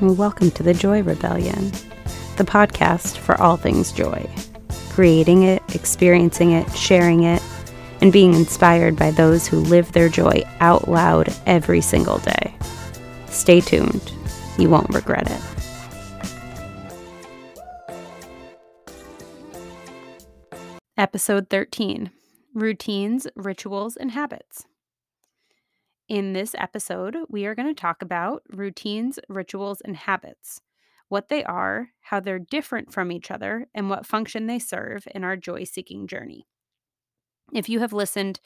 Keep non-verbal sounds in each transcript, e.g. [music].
and welcome to the Joy Rebellion, the podcast for all things joy. Creating it, experiencing it, sharing it, and being inspired by those who live their joy out loud every single day. Stay tuned, you won't regret it. Episode 13 Routines, Rituals, and Habits. In this episode, we are going to talk about routines, rituals, and habits, what they are, how they're different from each other, and what function they serve in our joy seeking journey. If you have listened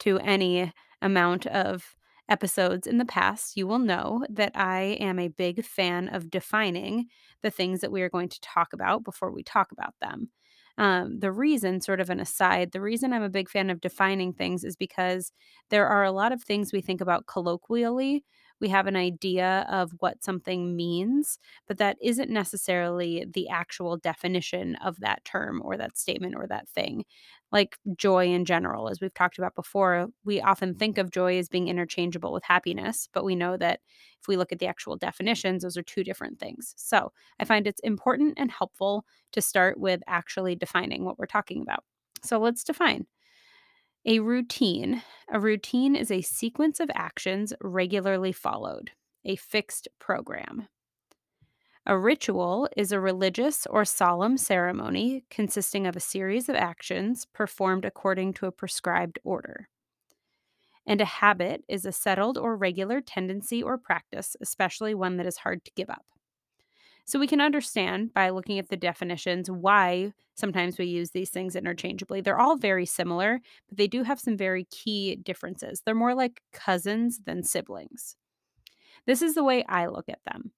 to any amount of episodes in the past, you will know that I am a big fan of defining the things that we are going to talk about before we talk about them. Um, the reason, sort of an aside, the reason I'm a big fan of defining things is because there are a lot of things we think about colloquially. We have an idea of what something means, but that isn't necessarily the actual definition of that term or that statement or that thing like joy in general. As we've talked about before, we often think of joy as being interchangeable with happiness, but we know that if we look at the actual definitions, those are two different things. So I find it's important and helpful to start with actually defining what we're talking about. So let's define. A routine. A routine is a sequence of actions regularly followed, a fixed program. A ritual is a religious or solemn ceremony consisting of a series of actions performed according to a prescribed order. And a habit is a settled or regular tendency or practice, especially one that is hard to give up. So we can understand by looking at the definitions why sometimes we use these things interchangeably. They're all very similar, but they do have some very key differences. They're more like cousins than siblings. This is the way I look at them.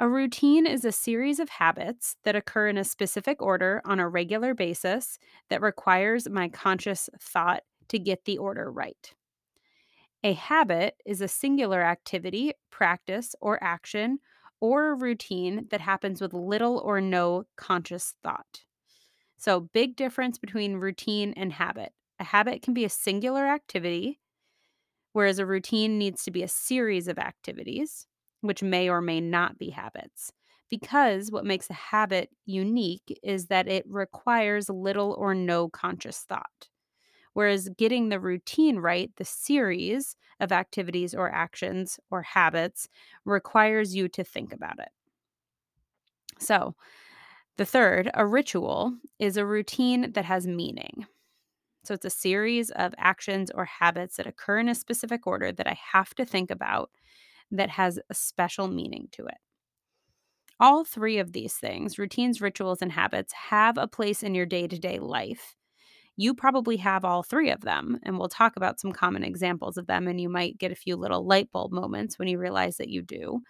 A routine is a series of habits that occur in a specific order on a regular basis that requires my conscious thought to get the order right. A habit is a singular activity, practice, or action, or a routine that happens with little or no conscious thought. So, big difference between routine and habit. A habit can be a singular activity, whereas a routine needs to be a series of activities which may or may not be habits. Because what makes a habit unique is that it requires little or no conscious thought. Whereas getting the routine right, the series of activities or actions or habits, requires you to think about it. So, the third, a ritual, is a routine that has meaning. So, it's a series of actions or habits that occur in a specific order that I have to think about that has a special meaning to it. All three of these things, routines, rituals, and habits, have a place in your day to day life. You probably have all three of them, and we'll talk about some common examples of them. And you might get a few little light bulb moments when you realize that you do.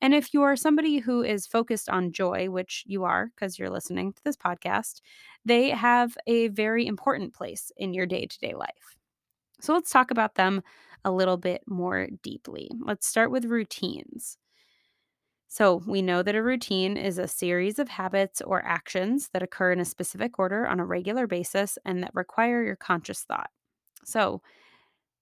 And if you are somebody who is focused on joy, which you are because you're listening to this podcast, they have a very important place in your day to day life. So let's talk about them a little bit more deeply. Let's start with routines. So, we know that a routine is a series of habits or actions that occur in a specific order on a regular basis and that require your conscious thought. So,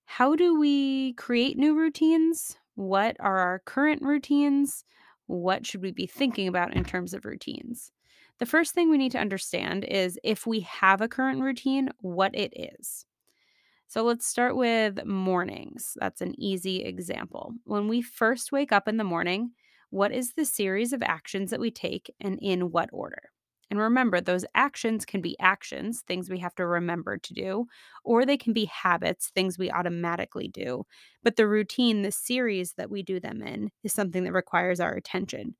how do we create new routines? What are our current routines? What should we be thinking about in terms of routines? The first thing we need to understand is if we have a current routine, what it is. So let's start with mornings. That's an easy example. When we first wake up in the morning, what is the series of actions that we take and in what order? And remember, those actions can be actions, things we have to remember to do, or they can be habits, things we automatically do. But the routine, the series that we do them in, is something that requires our attention.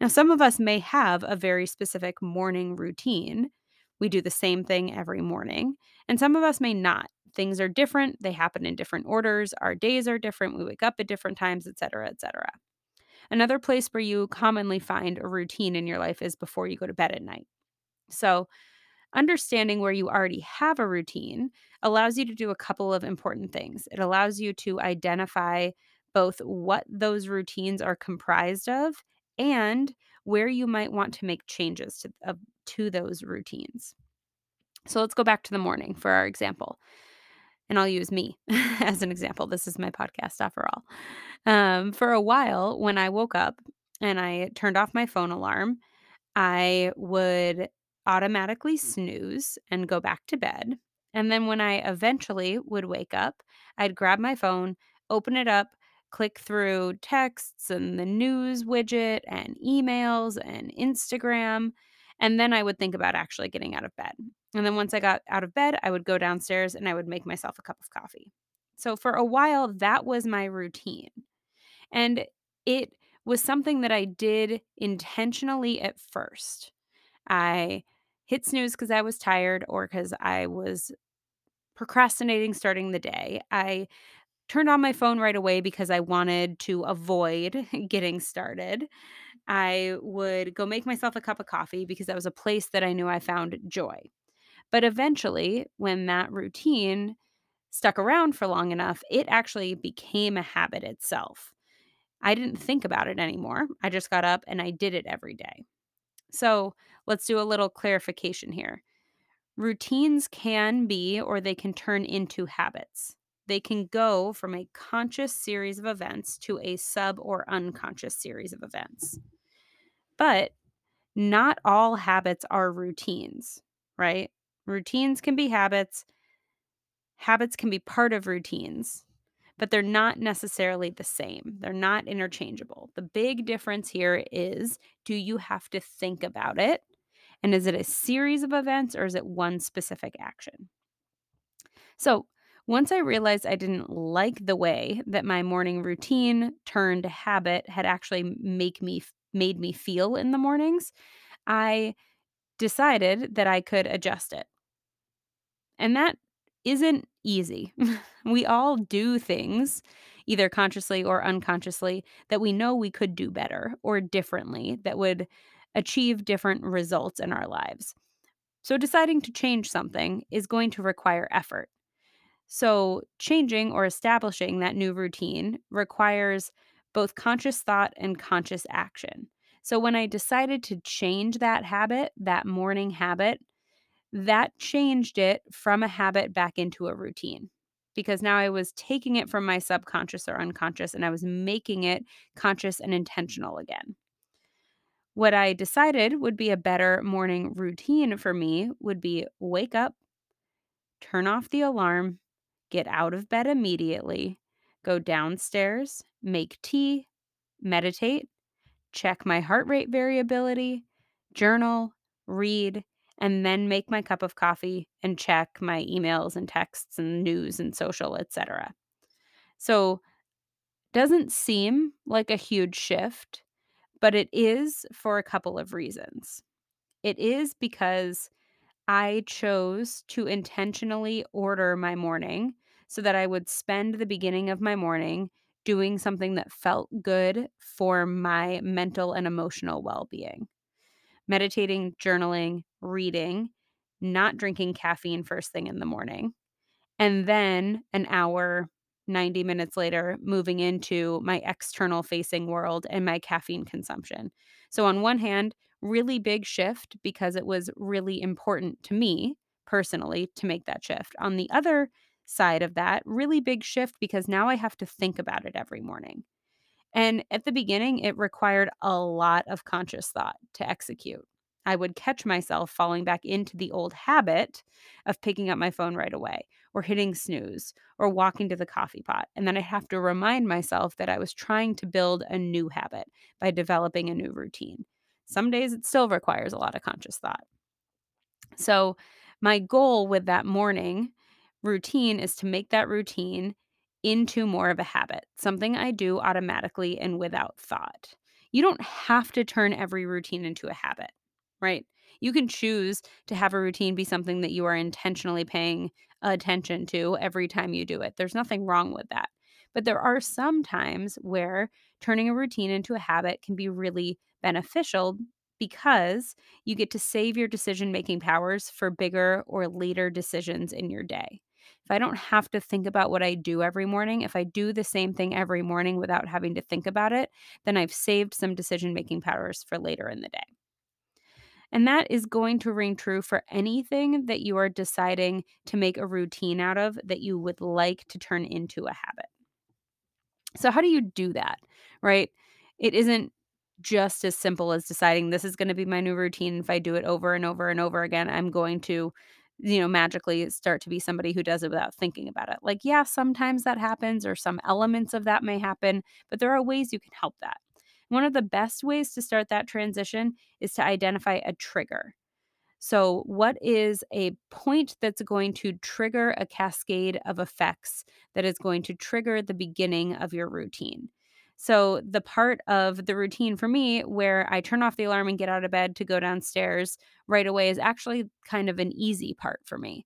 Now, some of us may have a very specific morning routine. We do the same thing every morning, and some of us may not things are different they happen in different orders our days are different we wake up at different times etc etc another place where you commonly find a routine in your life is before you go to bed at night. So understanding where you already have a routine allows you to do a couple of important things. It allows you to identify both what those routines are comprised of and where you might want to make changes to, uh, to those routines. So let's go back to the morning for our example and I'll use me [laughs] as an example. This is my podcast after all. Um, for a while, when I woke up, and I turned off my phone alarm, I would automatically snooze and go back to bed. And then when I eventually would wake up, I'd grab my phone, open it up, click through texts and the news widget and emails and Instagram. And then I would think about actually getting out of bed. And then once I got out of bed, I would go downstairs and I would make myself a cup of coffee. So for a while, that was my routine. And it was something that I did intentionally at first. I hit snooze because I was tired or because I was procrastinating starting the day. I turned on my phone right away because I wanted to avoid [laughs] getting started. I would go make myself a cup of coffee because that was a place that I knew I found joy. But eventually, when that routine stuck around for long enough, it actually became a habit itself. I didn't think about it anymore. I just got up and I did it every day. So let's do a little clarification here. Routines can be or they can turn into habits. They can go from a conscious series of events to a sub or unconscious series of events. But not all habits are routines, right? Routines can be habits, habits can be part of routines but they're not necessarily the same. They're not interchangeable. The big difference here is do you have to think about it? And is it a series of events or is it one specific action? So, once I realized I didn't like the way that my morning routine turned habit had actually make me made me feel in the mornings, I decided that I could adjust it. And that isn't easy. [laughs] we all do things, either consciously or unconsciously, that we know we could do better or differently that would achieve different results in our lives. So, deciding to change something is going to require effort. So, changing or establishing that new routine requires both conscious thought and conscious action. So, when I decided to change that habit, that morning habit, that changed it from a habit back into a routine because now I was taking it from my subconscious or unconscious and I was making it conscious and intentional again. What I decided would be a better morning routine for me would be wake up, turn off the alarm, get out of bed immediately, go downstairs, make tea, meditate, check my heart rate variability, journal, read, and then make my cup of coffee and check my emails and texts and news and social, etc. So, doesn't seem like a huge shift, but it is for a couple of reasons. It is because I chose to intentionally order my morning so that I would spend the beginning of my morning doing something that felt good for my mental and emotional well being meditating, journaling, reading, not drinking caffeine first thing in the morning. And then an hour, 90 minutes later, moving into my external facing world and my caffeine consumption. So, on one hand, really big shift because it was really important to me personally to make that shift. On the other side of that, really big shift because now I have to think about it every morning. And at the beginning, it required a lot of conscious thought to execute. I would catch myself falling back into the old habit of picking up my phone right away or hitting snooze or walking to the coffee pot. And then I'd have to remind myself that I was trying to build a new habit by developing a new routine. Some days it still requires a lot of conscious thought. So, my goal with that morning routine is to make that routine into more of a habit, something I do automatically and without thought. You don't have to turn every routine into a habit, right? You can choose to have a routine be something that you are intentionally paying attention to every time you do it. There's nothing wrong with that. But there are some times where turning a routine into a habit can be really beneficial because you get to save your decision making powers for bigger or later decisions in your day. If I don't have to think about what I do every morning, if I do the same thing every morning without having to think about it, then I've saved some decision making powers for later in the day. And that is going to ring true for anything that you are deciding to make a routine out of that you would like to turn into a habit. So, how do you do that? Right? It isn't just as simple as deciding this is going to be my new routine. If I do it over and over and over again, I'm going to, you know, magically start to be somebody who does it without thinking about it. Like, yeah, sometimes that happens or some elements of that may happen, but there are ways you can help that. One of the best ways to start that transition is to identify a trigger. So, what is a point that's going to trigger a cascade of effects that is going to trigger the beginning of your routine? So, the part of the routine for me where I turn off the alarm and get out of bed to go downstairs right away is actually kind of an easy part for me.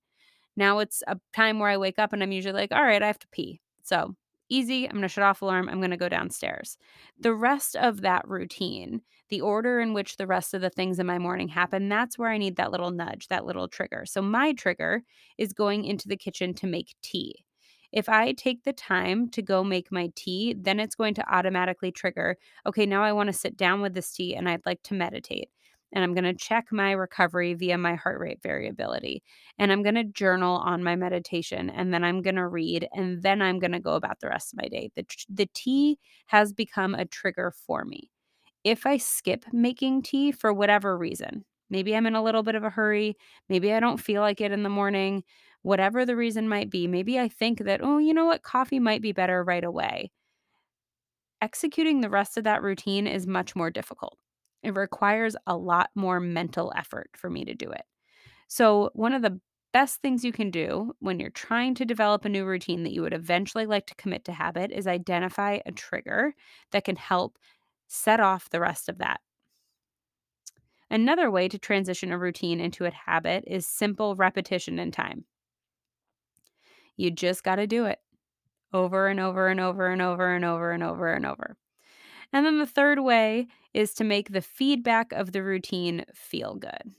Now it's a time where I wake up and I'm usually like, all right, I have to pee. So easy. I'm going to shut off alarm. I'm going to go downstairs. The rest of that routine, the order in which the rest of the things in my morning happen, that's where I need that little nudge, that little trigger. So my trigger is going into the kitchen to make tea. If I take the time to go make my tea, then it's going to automatically trigger, okay, now I want to sit down with this tea and I'd like to meditate and I'm going to check my recovery via my heart rate variability. And I'm going to journal on my meditation and then I'm going to read and then I'm going to go about the rest of my day. The, the tea has become a trigger for me. If I skip making tea for whatever reason, maybe I'm in a little bit of a hurry, maybe I don't feel like it in the morning, whatever the reason might be, maybe I think that, oh, you know what, coffee might be better right away. Executing the rest of that routine is much more difficult it requires a lot more mental effort for me to do it. So, one of the best things you can do when you're trying to develop a new routine that you would eventually like to commit to habit is identify a trigger that can help set off the rest of that. Another way to transition a routine into a habit is simple repetition in time. You just got to do it over and over and over and over and over and over and over. And then the third way is to make the feedback of the routine feel good.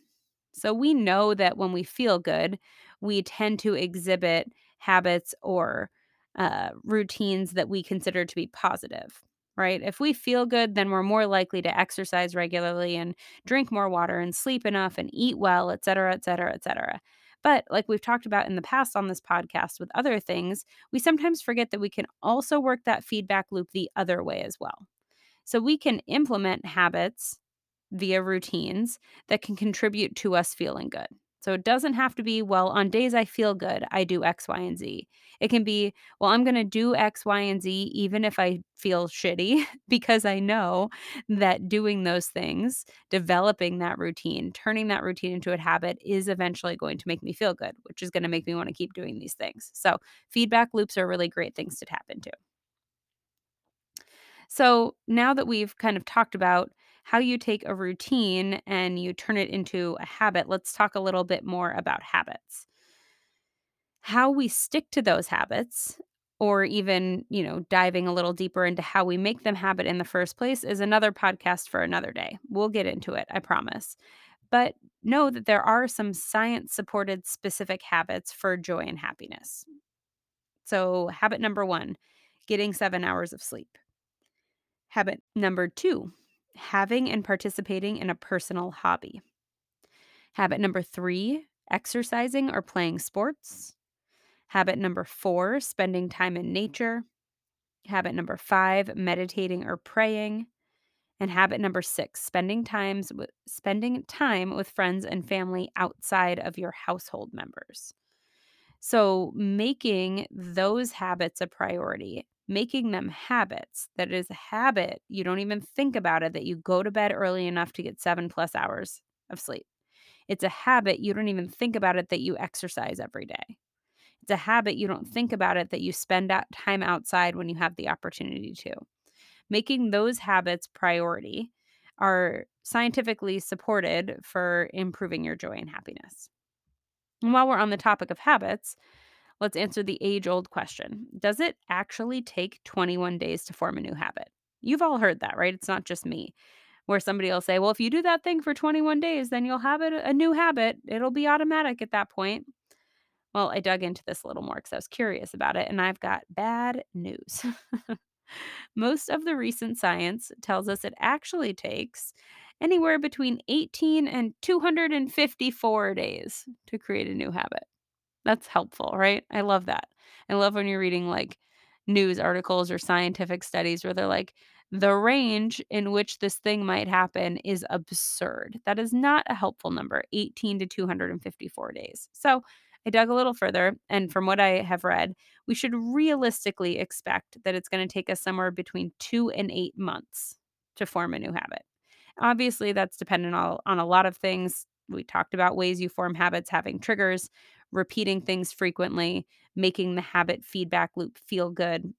So we know that when we feel good, we tend to exhibit habits or uh, routines that we consider to be positive, right? If we feel good, then we're more likely to exercise regularly and drink more water and sleep enough and eat well, et cetera, et cetera, et cetera. But like we've talked about in the past on this podcast with other things, we sometimes forget that we can also work that feedback loop the other way as well. So we can implement habits via routines that can contribute to us feeling good. So it doesn't have to be, well, on days I feel good, I do X, Y, and Z. It can be, well, I'm going to do X, Y, and Z even if I feel shitty, [laughs] because I know that doing those things, developing that routine, turning that routine into a habit is eventually going to make me feel good, which is going to make me want to keep doing these things. So feedback loops are really great things to tap into. So now that we've kind of talked about how you take a routine and you turn it into a habit, let's talk a little bit more about habits. How we stick to those habits or even, you know, diving a little deeper into how we make them habit in the first place is another podcast for another day. We'll get into it, I promise. But know that there are some science supported specific habits for joy and happiness. So, habit number 1, getting 7 hours of sleep. Habit number two, having and participating in a personal hobby. Habit number three, exercising or playing sports. Habit number four, spending time in nature. Habit number five, meditating or praying. And habit number six, spending times with spending time with friends and family outside of your household members. So making those habits a priority making them habits that is a habit you don't even think about it that you go to bed early enough to get 7 plus hours of sleep. It's a habit you don't even think about it that you exercise every day. It's a habit you don't think about it that you spend time outside when you have the opportunity to. Making those habits priority are scientifically supported for improving your joy and happiness. And while we're on the topic of habits Let's answer the age old question Does it actually take 21 days to form a new habit? You've all heard that, right? It's not just me. Where somebody will say, Well, if you do that thing for 21 days, then you'll have it, a new habit. It'll be automatic at that point. Well, I dug into this a little more because I was curious about it, and I've got bad news. [laughs] Most of the recent science tells us it actually takes anywhere between 18 and 254 days to create a new habit. That's helpful, right? I love that. I love when you're reading like news articles or scientific studies where they're like, The range in which this thing might happen is absurd. That is not a helpful number 18 to 254 days. So I dug a little further, and from what I have read, we should realistically expect that it's going to take us somewhere between two and eight months to form a new habit. Obviously, that's dependent on, a lot of things. We talked about ways you form habits, having triggers, repeating things frequently, making the habit feedback loop feel good.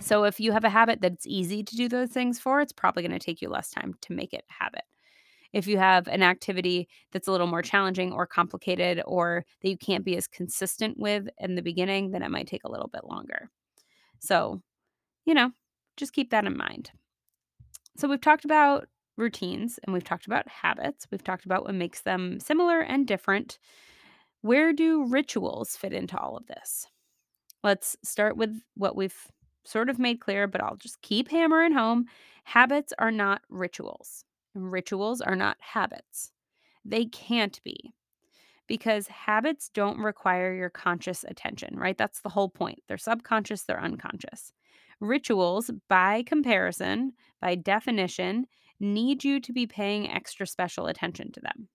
So, if you have a habit that's easy to do those things for, it's probably going to take you less time to make it a habit. If you have an activity that's a little more challenging or complicated or that you can't be as consistent with in the beginning, then it might take a little bit longer. So, you know, just keep that in mind. So, we've talked about routines and we've talked about habits. We've talked about what makes them similar and different. Where do rituals fit into all of this? Let's start with what we've sort of made clear, but I'll just keep hammering home. Habits are not rituals. Rituals are not habits. They can't be because habits don't require your conscious attention, right? That's the whole point. They're subconscious, they're unconscious. Rituals, by comparison, by definition, need you to be paying extra special attention to them.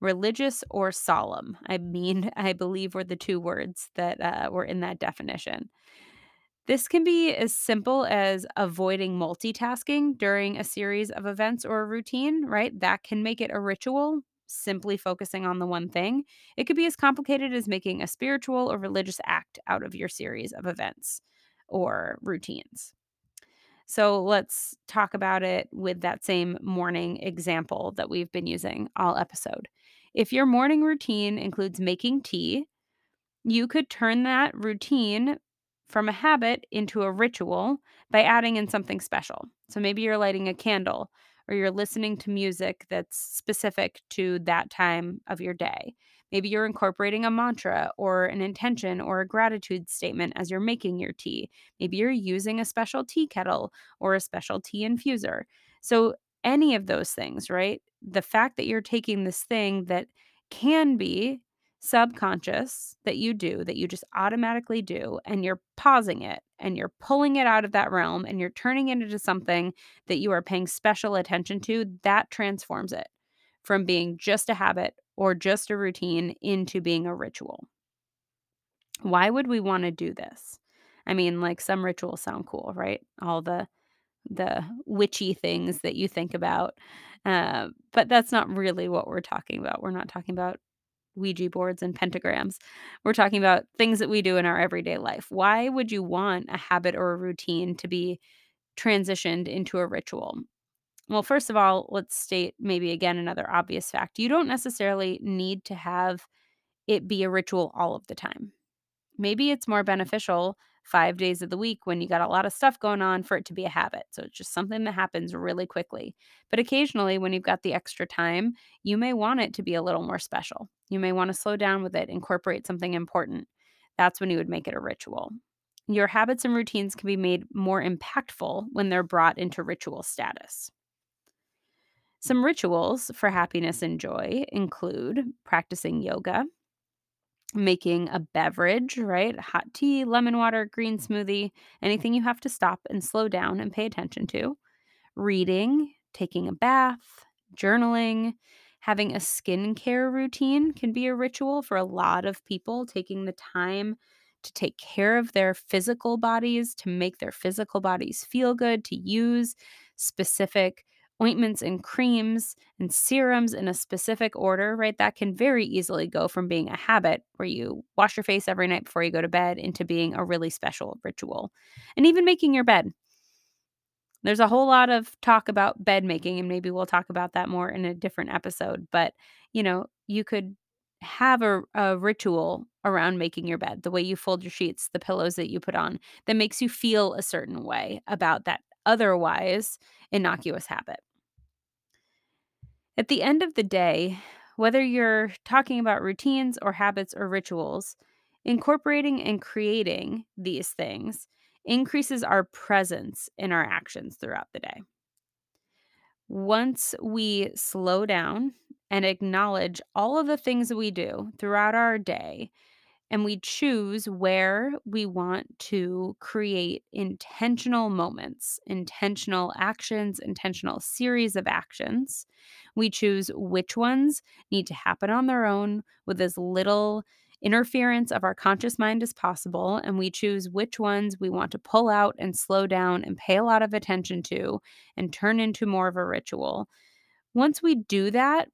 Religious or solemn, I mean, [laughs] I believe were the two words that uh, were in that definition. This can be as simple as avoiding multitasking during a series of events or a routine, right? That can make it a ritual, simply focusing on the one thing. It could be as complicated as making a spiritual or religious act out of your series of events or routines. So let's talk about it with that same morning example that we've been using all episode. If your morning routine includes making tea, you could turn that routine from a habit into a ritual by adding in something special. So maybe you're lighting a candle or you're listening to music that's specific to that time of your day. Maybe you're incorporating a mantra or an intention or a gratitude statement as you're making your tea. Maybe you're using a special tea kettle or a special tea infuser. So, any of those things, right? The fact that you're taking this thing that can be subconscious that you do, that you just automatically do, and you're pausing it and you're pulling it out of that realm and you're turning it into something that you are paying special attention to, that transforms it from being just a habit or just a routine into being a ritual. Why would we want to do this? I mean, like some rituals sound cool, right? All the the witchy things that you think about. Uh, but that's not really what we're talking about. We're not talking about Ouija boards and pentagrams. We're talking about things that we do in our everyday life. Why would you want a habit or a routine to be transitioned into a ritual? Well, first of all, let's state maybe again another obvious fact. You don't necessarily need to have it be a ritual all of the time. Maybe it's more beneficial five days of the week when you got a lot of stuff going on for it to be a habit. So it's just something that happens really quickly. But occasionally, when you've got the extra time, you may want it to be a little more special. You may want to slow down with it, incorporate something important. That's when you would make it a ritual. Your habits and routines can be made more impactful when they're brought into ritual status. Some rituals for happiness and joy include practicing yoga, making a beverage, right? Hot tea, lemon water, green smoothie, anything you have to stop and slow down and pay attention to. Reading, taking a bath, journaling, having a skincare routine can be a ritual for a lot of people, taking the time to take care of their physical bodies, to make their physical bodies feel good, to use specific ointments and creams and serums in a specific order, right? That can very easily go from being a habit where you wash your face every night before you go to bed into being a really special ritual. And even making your bed. There's a whole lot of talk about bed making, and maybe we'll talk about that more in a different episode. But, you know, you could have a, a ritual around making your bed, the way you fold your sheets, the pillows that you put on, that makes you feel a certain way about that otherwise innocuous habit. At the end of the day, whether you're talking about routines or habits or rituals, incorporating and creating these things increases our presence in our actions throughout the day. Once we slow down and acknowledge all of the things we do throughout our day and we choose where we want to create intentional moments, intentional actions, intentional series of actions. We choose which ones need to happen on their own with as little interference of our conscious mind as possible. And we choose which ones we want to pull out and slow down and pay a lot of attention to and turn into more of a ritual. Once we do that,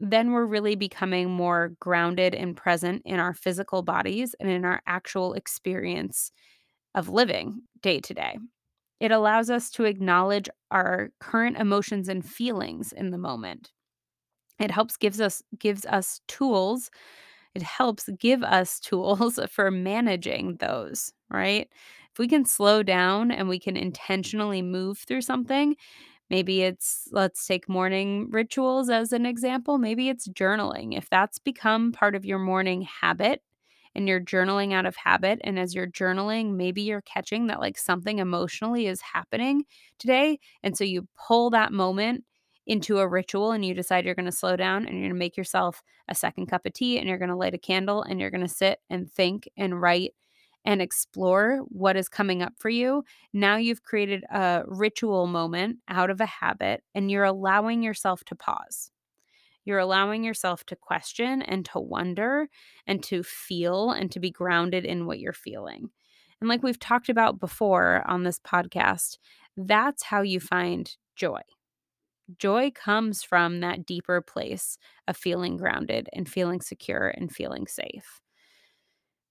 then we're really becoming more grounded and present in our physical bodies and in our actual experience of living day to day. It allows us to acknowledge our current emotions and feelings in the moment. It helps gives us gives us tools. It helps give us [laughs] tools for managing those, right? If we can slow down and we can intentionally move through something, Maybe it's let's take morning rituals as an example. Maybe it's journaling. If that's become part of your morning habit and you're journaling out of habit, and as you're journaling, maybe you're catching that like something emotionally is happening today. And so you pull that moment into a ritual and you decide you're going to slow down and you're going to make yourself a second cup of tea and you're going to light a candle and you're going to sit and think and write and explore what is coming up for you, now you've created a ritual moment out of a habit and you're allowing yourself to pause. You're allowing yourself to question and to wonder and to feel and to be grounded in what you're feeling. And like we've talked about before on this podcast, that's how you find joy. Joy comes from that deeper place of feeling grounded and feeling secure and feeling safe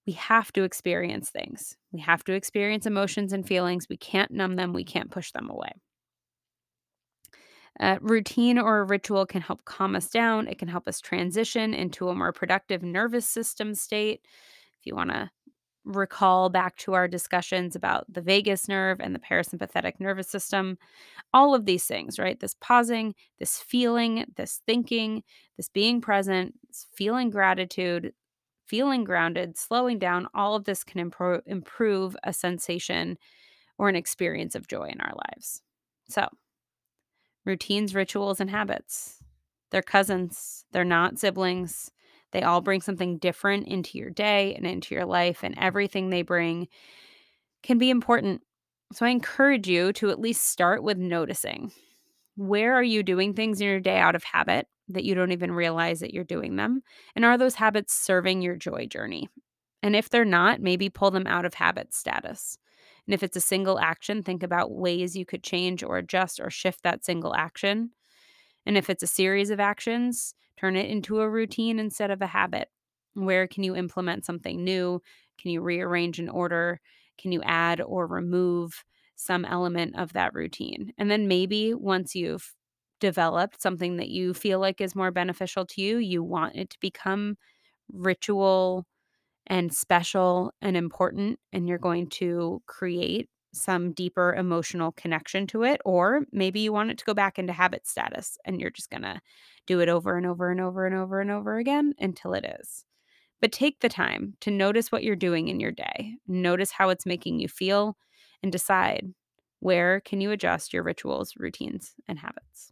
we have to experience things. We have to experience emotions and feelings. We can't numb them, we can't push them away. A routine or a ritual can help calm us down. It can help us transition into a more productive nervous system state. If you want to recall back to our discussions about the vagus nerve and the parasympathetic nervous system, all of these things, right? This pausing, this feeling, this thinking, this being present, this feeling gratitude, feeling grounded, slowing down, all of this can impro- improve a sensation or an experience of joy in our lives. So, routines, rituals, and habits. They're cousins, they're not siblings. They all bring something different into your day and into your life, and everything they bring can be important. So, I encourage you to at least start with noticing where are you doing things in your day out of habit? That you don't even realize that you're doing them? And are those habits serving your joy journey? And if they're not, maybe pull them out of habit status. And if it's a single action, think about ways you could change or adjust or shift that single action. And if it's a series of actions, turn it into a routine instead of a habit. Where can you implement something new? Can you rearrange an order? Can you add or remove some element of that routine? And then maybe once you've developed something that you feel like is more beneficial to you, you want it to become ritual and special and important, and you're going to create some deeper emotional connection to it. Or maybe you want it to go back into habit status and you're just going to do it over and over and over and over and over again until it is. But take the time to notice what you're doing in your day, notice how it's making you feel, and decide where can you adjust your rituals, routines, and habits.